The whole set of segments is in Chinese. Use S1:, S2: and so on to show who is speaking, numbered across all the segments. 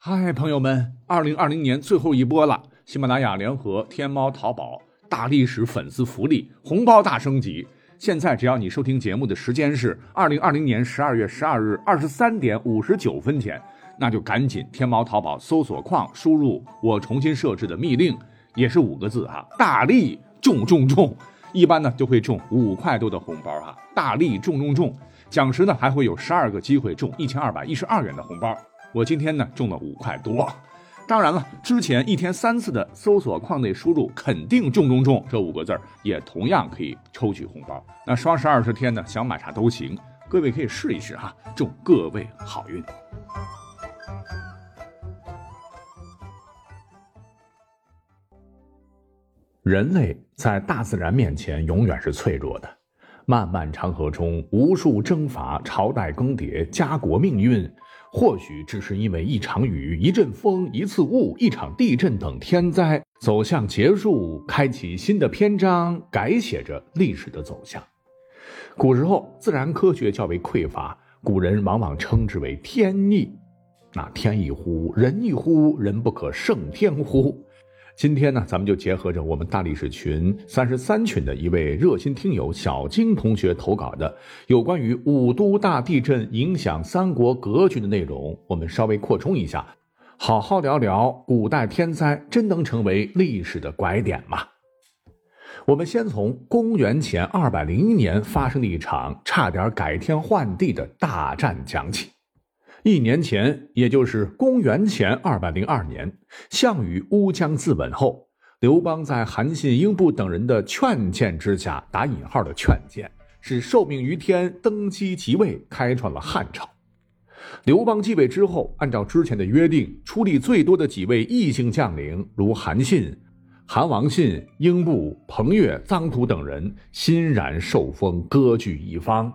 S1: 嗨，朋友们，二零二零年最后一波了，喜马拉雅联合天猫、淘宝大历史粉丝福利红包大升级。现在只要你收听节目的时间是二零二零年十二月十二日二十三点五十九分前，那就赶紧天猫、淘宝搜索框输入我重新设置的密令，也是五个字哈，大力中中中，一般呢就会中五块多的红包哈，大力中中中，奖池呢还会有十二个机会中一千二百一十二元的红包。我今天呢中了五块多，当然了，之前一天三次的搜索框内输入“肯定中中中”这五个字儿，也同样可以抽取红包。那双十二十天呢，想买啥都行，各位可以试一试哈，祝各位好运。人类在大自然面前永远是脆弱的，漫漫长河中，无数征伐、朝代更迭、家国命运。或许只是因为一场雨、一阵风、一次雾、一场地震等天灾走向结束，开启新的篇章，改写着历史的走向。古时候自然科学较为匮乏，古人往往称之为天意。那天一乎，人一乎，人不可胜天乎？今天呢，咱们就结合着我们大历史群三十三群的一位热心听友小金同学投稿的有关于五都大地震影响三国格局的内容，我们稍微扩充一下，好好聊聊古代天灾真能成为历史的拐点吗？我们先从公元前二百零一年发生的一场差点改天换地的大战讲起。一年前，也就是公元前二百零二年，项羽乌江自刎后，刘邦在韩信、英布等人的劝谏之下（打引号的劝谏），是受命于天，登基即位，开创了汉朝。刘邦继位之后，按照之前的约定，出力最多的几位异姓将领，如韩信、韩王信、英布、彭越、臧荼等人，欣然受封，割据一方。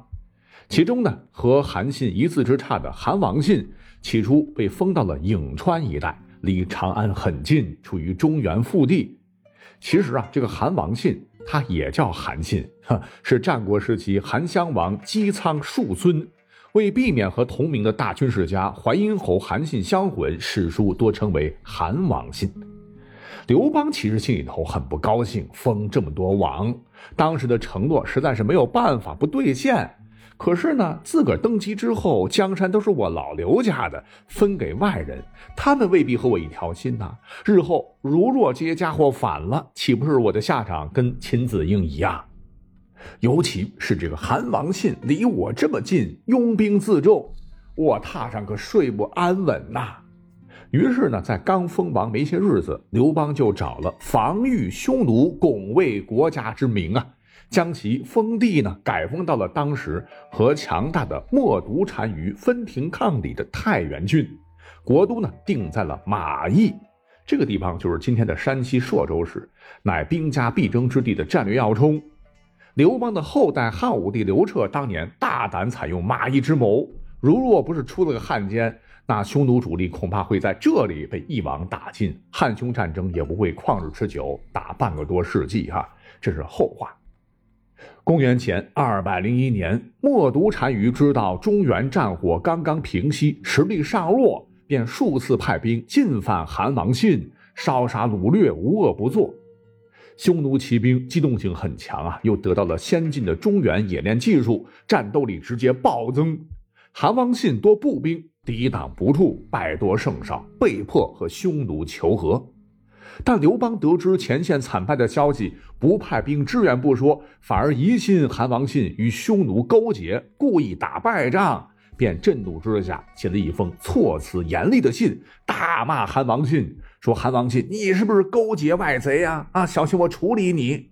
S1: 其中呢，和韩信一字之差的韩王信，起初被封到了颍川一带，离长安很近，处于中原腹地。其实啊，这个韩王信他也叫韩信，哈，是战国时期韩襄王姬苍庶孙。为避免和同名的大军事家淮阴侯韩信相混，史书多称为韩王信。刘邦其实心里头很不高兴，封这么多王，当时的承诺实在是没有办法不兑现。可是呢，自个儿登基之后，江山都是我老刘家的，分给外人，他们未必和我一条心呐。日后如若这些家伙反了，岂不是我的下场跟秦子婴一样？尤其是这个韩王信离我这么近，拥兵自重，我榻上可睡不安稳呐。于是呢，在刚封王没些日子，刘邦就找了防御匈奴、拱卫国家之名啊。将其封地呢改封到了当时和强大的冒毒单于分庭抗礼的太原郡，国都呢定在了马邑，这个地方就是今天的山西朔州市，乃兵家必争之地的战略要冲。刘邦的后代汉武帝刘彻当年大胆采用马邑之谋，如若不是出了个汉奸，那匈奴主力恐怕会在这里被一网打尽，汉匈战争也不会旷日持久，打半个多世纪哈，这是后话。公元前二百零一年，冒毒单于知道中原战火刚刚平息，实力尚弱，便数次派兵进犯韩王信，烧杀掳掠，无恶不作。匈奴骑兵机动性很强啊，又得到了先进的中原冶炼技术，战斗力直接暴增。韩王信多步兵，抵挡不住，败多胜少，被迫和匈奴求和。但刘邦得知前线惨败的消息，不派兵支援不说，反而疑心韩王信与匈奴勾结，故意打败仗，便震怒之下写了一封措辞严厉的信，大骂韩王信，说：“韩王信，你是不是勾结外贼呀？啊，小心我处理你！”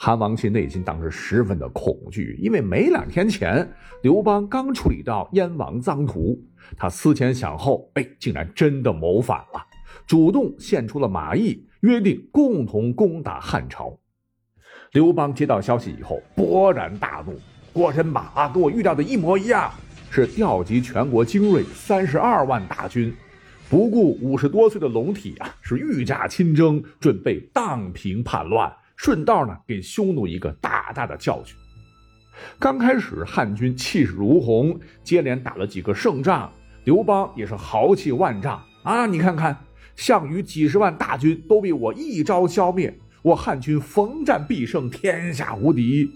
S1: 韩王信内心当时十分的恐惧，因为没两天前，刘邦刚处理到燕王臧荼，他思前想后，哎，竟然真的谋反了。主动献出了马邑，约定共同攻打汉朝。刘邦接到消息以后，勃然大怒，果真马跟我预料的一模一样，是调集全国精锐三十二万大军，不顾五十多岁的龙体啊，是御驾亲征，准备荡平叛乱，顺道呢给匈奴一个大大的教训。刚开始，汉军气势如虹，接连打了几个胜仗。刘邦也是豪气万丈啊！你看看，项羽几十万大军都被我一招消灭，我汉军逢战必胜，天下无敌。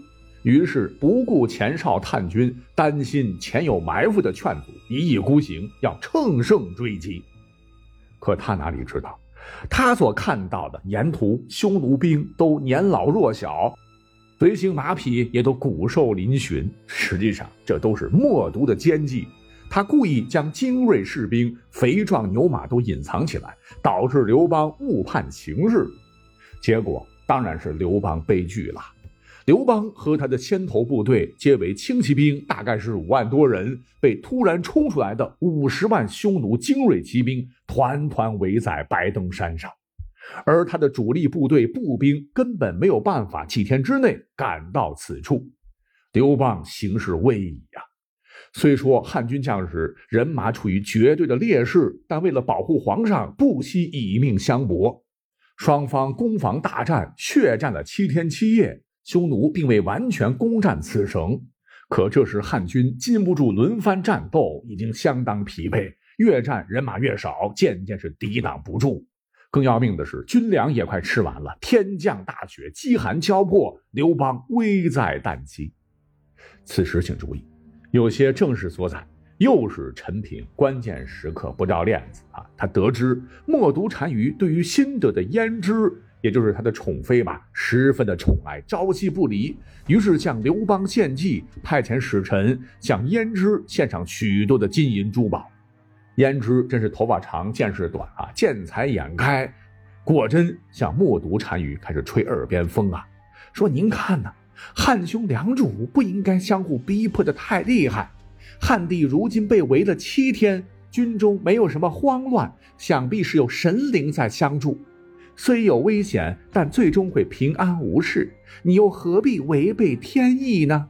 S1: 于是不顾前哨探军担心前有埋伏的劝阻，一意孤行，要乘胜追击。可他哪里知道，他所看到的沿途匈奴兵都年老弱小，随行马匹也都骨瘦嶙峋。实际上，这都是默毒的奸计。他故意将精锐士兵、肥壮牛马都隐藏起来，导致刘邦误判形势。结果当然是刘邦悲剧了。刘邦和他的先头部队皆为轻骑兵，大概是五万多人，被突然冲出来的五十万匈奴精锐骑兵团团围在白登山上，而他的主力部队步兵根本没有办法几天之内赶到此处。刘邦形势危矣呀！虽说汉军将士人马处于绝对的劣势，但为了保护皇上，不惜以命相搏。双方攻防大战，血战了七天七夜。匈奴并未完全攻占此城，可这时汉军禁不住轮番战斗，已经相当疲惫，越战人马越少，渐渐是抵挡不住。更要命的是，军粮也快吃完了，天降大雪，饥寒交迫，刘邦危在旦夕。此时请注意，有些正史所载，又是陈平关键时刻不掉链子啊！他得知冒毒单于对于新得的胭脂。也就是他的宠妃吧，十分的宠爱，朝夕不离。于是向刘邦献计，派遣使臣向胭脂献上许多的金银珠宝。胭脂真是头发长见识短啊，见财眼开，果真向冒毒单于开始吹耳边风啊，说您看呢，汉兄两主不应该相互逼迫的太厉害。汉帝如今被围了七天，军中没有什么慌乱，想必是有神灵在相助。虽有危险，但最终会平安无事。你又何必违背天意呢？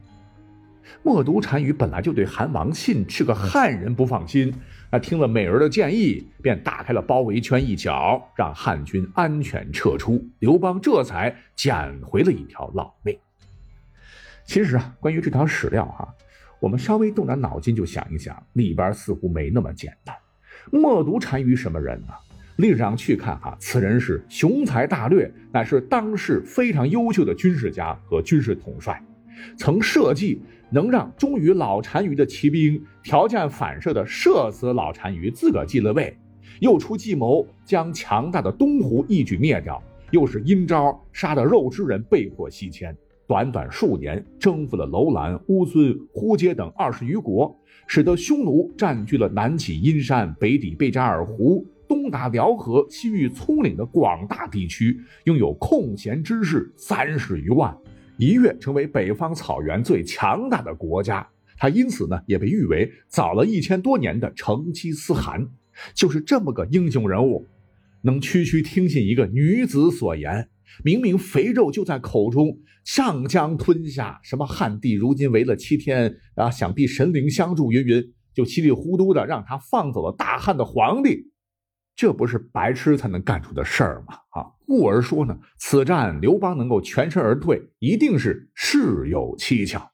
S1: 冒毒单于本来就对韩王信是个汉人不放心，那听了美儿的建议，便打开了包围圈一角，让汉军安全撤出。刘邦这才捡回了一条老命。其实啊，关于这条史料哈，我们稍微动点脑筋就想一想，里边似乎没那么简单。冒毒单于什么人呢？历史上去看哈，此人是雄才大略，乃是当世非常优秀的军事家和军事统帅，曾设计能让忠于老单于的骑兵条件反射的射死老单于，自个儿继了位，又出计谋将强大的东胡一举灭掉，又是阴招杀得肉之人被迫西迁，短短数年征服了楼兰、乌孙、呼接等二十余国，使得匈奴占据了南起阴山、北抵贝加尔湖。东达辽河、西域葱岭的广大地区，拥有空闲之士三十余万，一跃成为北方草原最强大的国家。他因此呢，也被誉为早了一千多年的成吉思汗。就是这么个英雄人物，能区区听信一个女子所言，明明肥肉就在口中，上将吞下。什么汉帝如今围了七天啊，想必神灵相助，云云，就稀里糊涂的让他放走了大汉的皇帝。这不是白痴才能干出的事儿吗？啊，故而说呢，此战刘邦能够全身而退，一定是事有蹊跷。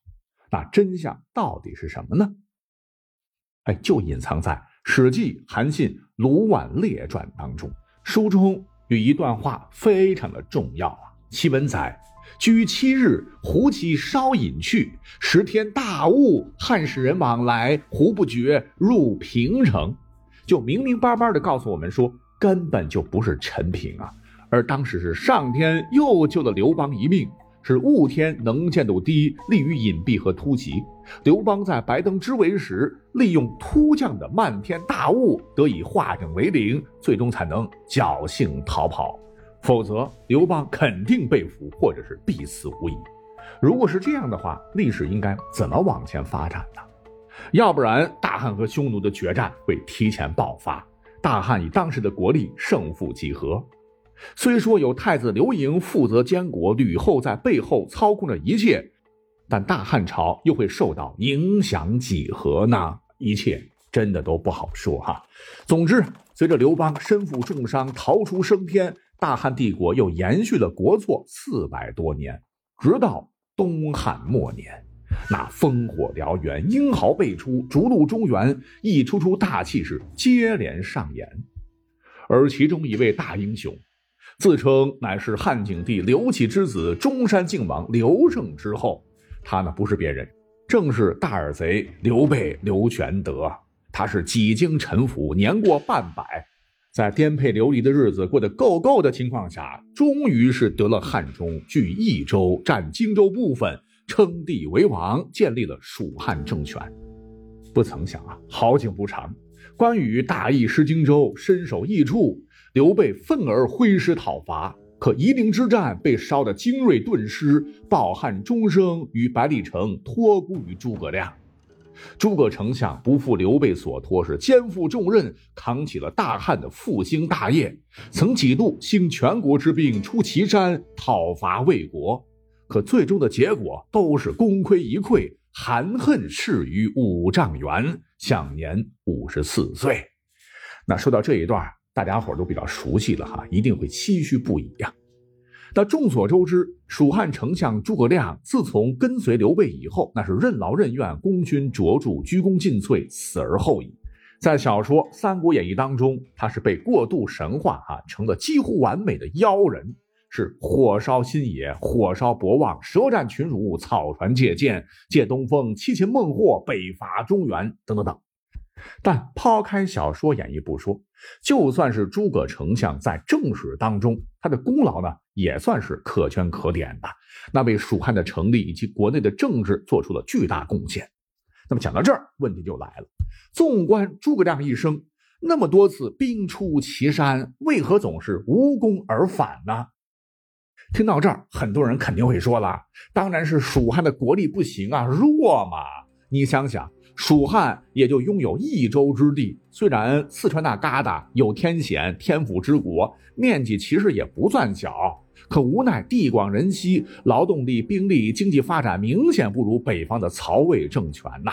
S1: 那真相到底是什么呢？哎，就隐藏在《史记·韩信·卢绾列传》当中。书中有一段话非常的重要啊，其文载：“居七日，胡骑稍隐去，十天大雾，汉使人往来，胡不觉入平城。”就明明白白的告诉我们说，根本就不是陈平啊，而当时是上天又救了刘邦一命，是雾天能见度低，利于隐蔽和突袭。刘邦在白登之围时，利用突降的漫天大雾，得以化整为零，最终才能侥幸逃跑。否则，刘邦肯定被俘，或者是必死无疑。如果是这样的话，历史应该怎么往前发展呢？要不然，大汉和匈奴的决战会提前爆发。大汉以当时的国力，胜负几何？虽说有太子刘盈负责监国，吕后在背后操控着一切，但大汉朝又会受到影响几何呢？一切真的都不好说哈。总之，随着刘邦身负重伤逃出升天，大汉帝国又延续了国错四百多年，直到东汉末年。那烽火燎原，英豪辈出，逐鹿中原，一出出大气势接连上演。而其中一位大英雄，自称乃是汉景帝刘启之子中山靖王刘胜之后，他呢不是别人，正是大耳贼刘备刘全德。他是几经沉浮，年过半百，在颠沛流离的日子过得够够的情况下，终于是得了汉中，据益州，占荆州部分。称帝为王，建立了蜀汉政权。不曾想啊，好景不长，关羽大意失荆州，身首异处，刘备愤而挥师讨伐。可夷陵之战被烧得精锐顿失，抱憾终生与百里城托孤于诸葛亮。诸葛丞相不负刘备所托，是肩负重任，扛起了大汉的复兴大业，曾几度兴全国之兵出祁山讨伐魏国。可最终的结果都是功亏一篑，含恨逝于五丈原，享年五十四岁。那说到这一段，大家伙都比较熟悉了哈，一定会唏嘘不已呀。那众所周知，蜀汉丞相诸葛亮自从跟随刘备以后，那是任劳任怨，功勋卓著，鞠躬尽瘁，死而后已。在小说《三国演义》当中，他是被过度神化哈，成了几乎完美的妖人。是火烧新野，火烧博望，舌战群儒，草船借箭，借东风，七擒孟获，北伐中原，等等等。但抛开小说演绎不说，就算是诸葛丞相在正史当中，他的功劳呢，也算是可圈可点的。那为蜀汉的成立以及国内的政治做出了巨大贡献。那么讲到这儿，问题就来了：纵观诸葛亮一生，那么多次兵出祁山，为何总是无功而返呢？听到这儿，很多人肯定会说了：“当然是蜀汉的国力不行啊，弱嘛！你想想，蜀汉也就拥有一州之地，虽然四川那旮瘩有天险，天府之国，面积其实也不算小，可无奈地广人稀，劳动力、兵力、经济发展明显不如北方的曹魏政权呐。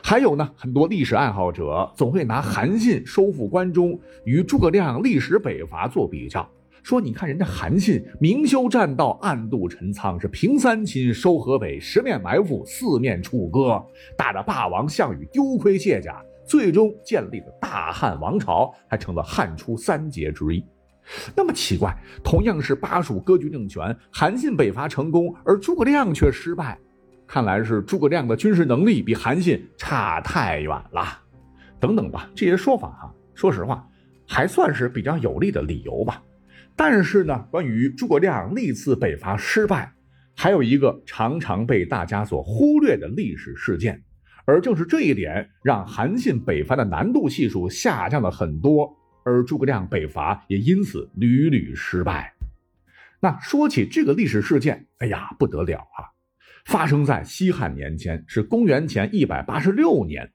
S1: 还有呢，很多历史爱好者总会拿韩信收复关中与诸葛亮历史北伐做比较。”说，你看人家韩信明修栈道，暗度陈仓，是平三秦，收河北，十面埋伏，四面楚歌，打得霸王项羽丢盔卸甲，最终建立了大汉王朝，还成了汉初三杰之一。那么奇怪，同样是巴蜀割据政权，韩信北伐成功，而诸葛亮却失败。看来是诸葛亮的军事能力比韩信差太远了。等等吧，这些说法哈，说实话，还算是比较有力的理由吧。但是呢，关于诸葛亮历次北伐失败，还有一个常常被大家所忽略的历史事件，而正是这一点，让韩信北伐的难度系数下降了很多，而诸葛亮北伐也因此屡屡失败。那说起这个历史事件，哎呀，不得了啊！发生在西汉年间，是公元前一百八十六年，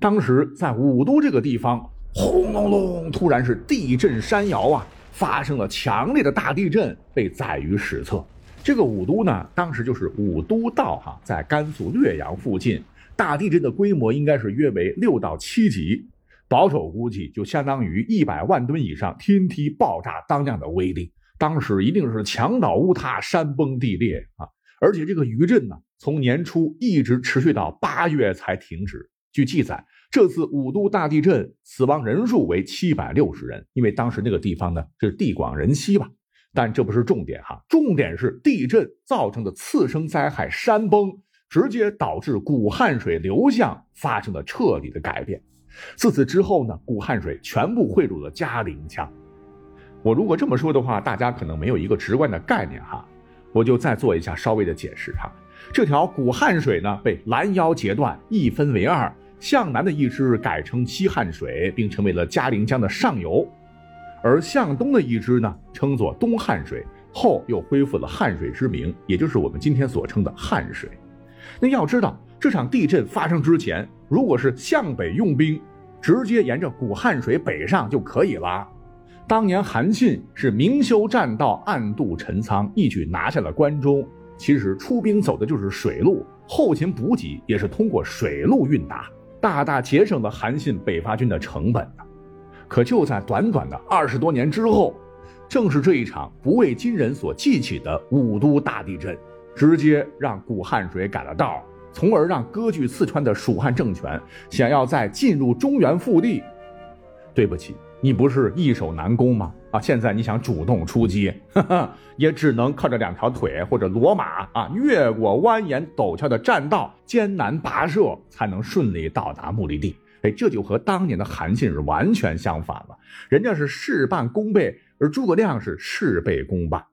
S1: 当时在武都这个地方，轰隆隆，突然是地震山摇啊！发生了强烈的大地震，被载于史册。这个武都呢，当时就是武都道哈，在甘肃略阳附近。大地震的规模应该是约为六到七级，保守估计就相当于一百万吨以上天梯爆炸当量的威力。当时一定是墙倒屋塌、山崩地裂啊！而且这个余震呢，从年初一直持续到八月才停止。据记载。这次武都大地震死亡人数为七百六十人，因为当时那个地方呢是地广人稀吧。但这不是重点哈，重点是地震造成的次生灾害山崩，直接导致古汉水流向发生了彻底的改变。自此之后呢，古汉水全部汇入了嘉陵江。我如果这么说的话，大家可能没有一个直观的概念哈，我就再做一下稍微的解释哈。这条古汉水呢被拦腰截断，一分为二。向南的一支改称西汉水，并成为了嘉陵江的上游，而向东的一支呢，称作东汉水，后又恢复了汉水之名，也就是我们今天所称的汉水。那要知道，这场地震发生之前，如果是向北用兵，直接沿着古汉水北上就可以了。当年韩信是明修栈道，暗度陈仓，一举拿下了关中。其实出兵走的就是水路，后勤补给也是通过水路运达。大大节省了韩信北伐军的成本呢。可就在短短的二十多年之后，正是这一场不为今人所记起的武都大地震，直接让古汉水改了道，从而让割据四川的蜀汉政权想要再进入中原腹地。对不起，你不是易守难攻吗？啊，现在你想主动出击，也只能靠着两条腿或者骡马啊，越过蜿蜒陡峭的栈道，艰难跋涉，才能顺利到达目的地。哎，这就和当年的韩信是完全相反了，人家是事半功倍，而诸葛亮是事倍功半。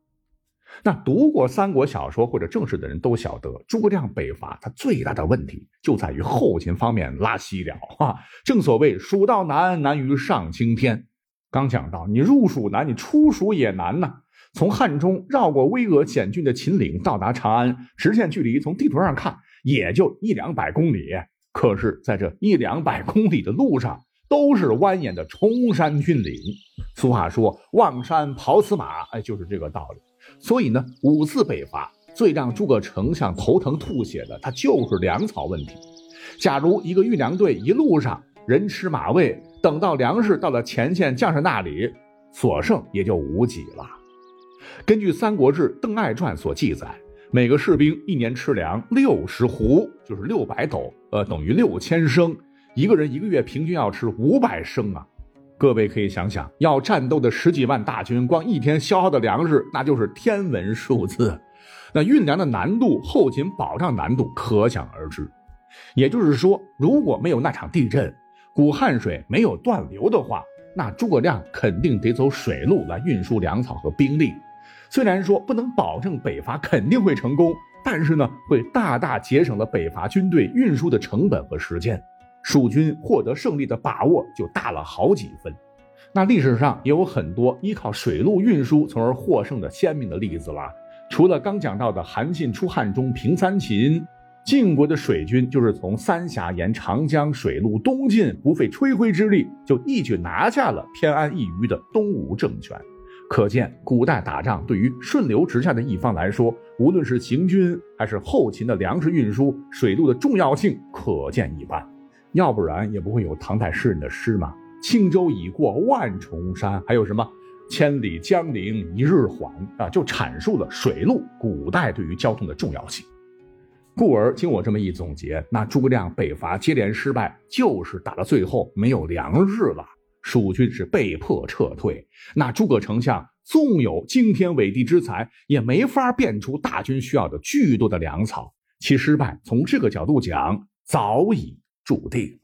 S1: 那读过三国小说或者正史的人都晓得，诸葛亮北伐他最大的问题就在于后勤方面拉稀了啊！正所谓“蜀道难，难于上青天”。刚讲到，你入蜀难，你出蜀也难呐。从汉中绕过巍峨险峻的秦岭，到达长安，直线距离从地图上看也就一两百公里。可是，在这一两百公里的路上，都是蜿蜒的崇山峻岭。俗话说“望山跑死马”，哎，就是这个道理。所以呢，五次北伐最让诸葛丞相头疼吐血的，他就是粮草问题。假如一个运粮队一路上人吃马喂，等到粮食到了前线将士那里，所剩也就无几了。根据《三国志·邓艾传》所记载。每个士兵一年吃粮六十斛，就是六百斗，呃，等于六千升。一个人一个月平均要吃五百升啊！各位可以想想，要战斗的十几万大军，光一天消耗的粮食那就是天文数字。那运粮的难度、后勤保障难度可想而知。也就是说，如果没有那场地震，古汉水没有断流的话，那诸葛亮肯定得走水路来运输粮草和兵力。虽然说不能保证北伐肯定会成功，但是呢，会大大节省了北伐军队运输的成本和时间，蜀军获得胜利的把握就大了好几分。那历史上也有很多依靠水路运输从而获胜的鲜明的例子了。除了刚讲到的韩信出汉中平三秦，晋国的水军就是从三峡沿长江水路东进，不费吹灰之力就一举拿下了偏安一隅的东吴政权。可见，古代打仗对于顺流直下的一方来说，无论是行军还是后勤的粮食运输，水路的重要性可见一斑。要不然也不会有唐代诗人的诗嘛，“轻舟已过万重山”，还有什么“千里江陵一日还”啊，就阐述了水路古代对于交通的重要性。故而，经我这么一总结，那诸葛亮北伐接连失败，就是打到最后没有粮食了。蜀军是被迫撤退，那诸葛丞相纵有惊天伟地之才，也没法变出大军需要的巨多的粮草。其失败，从这个角度讲，早已注定。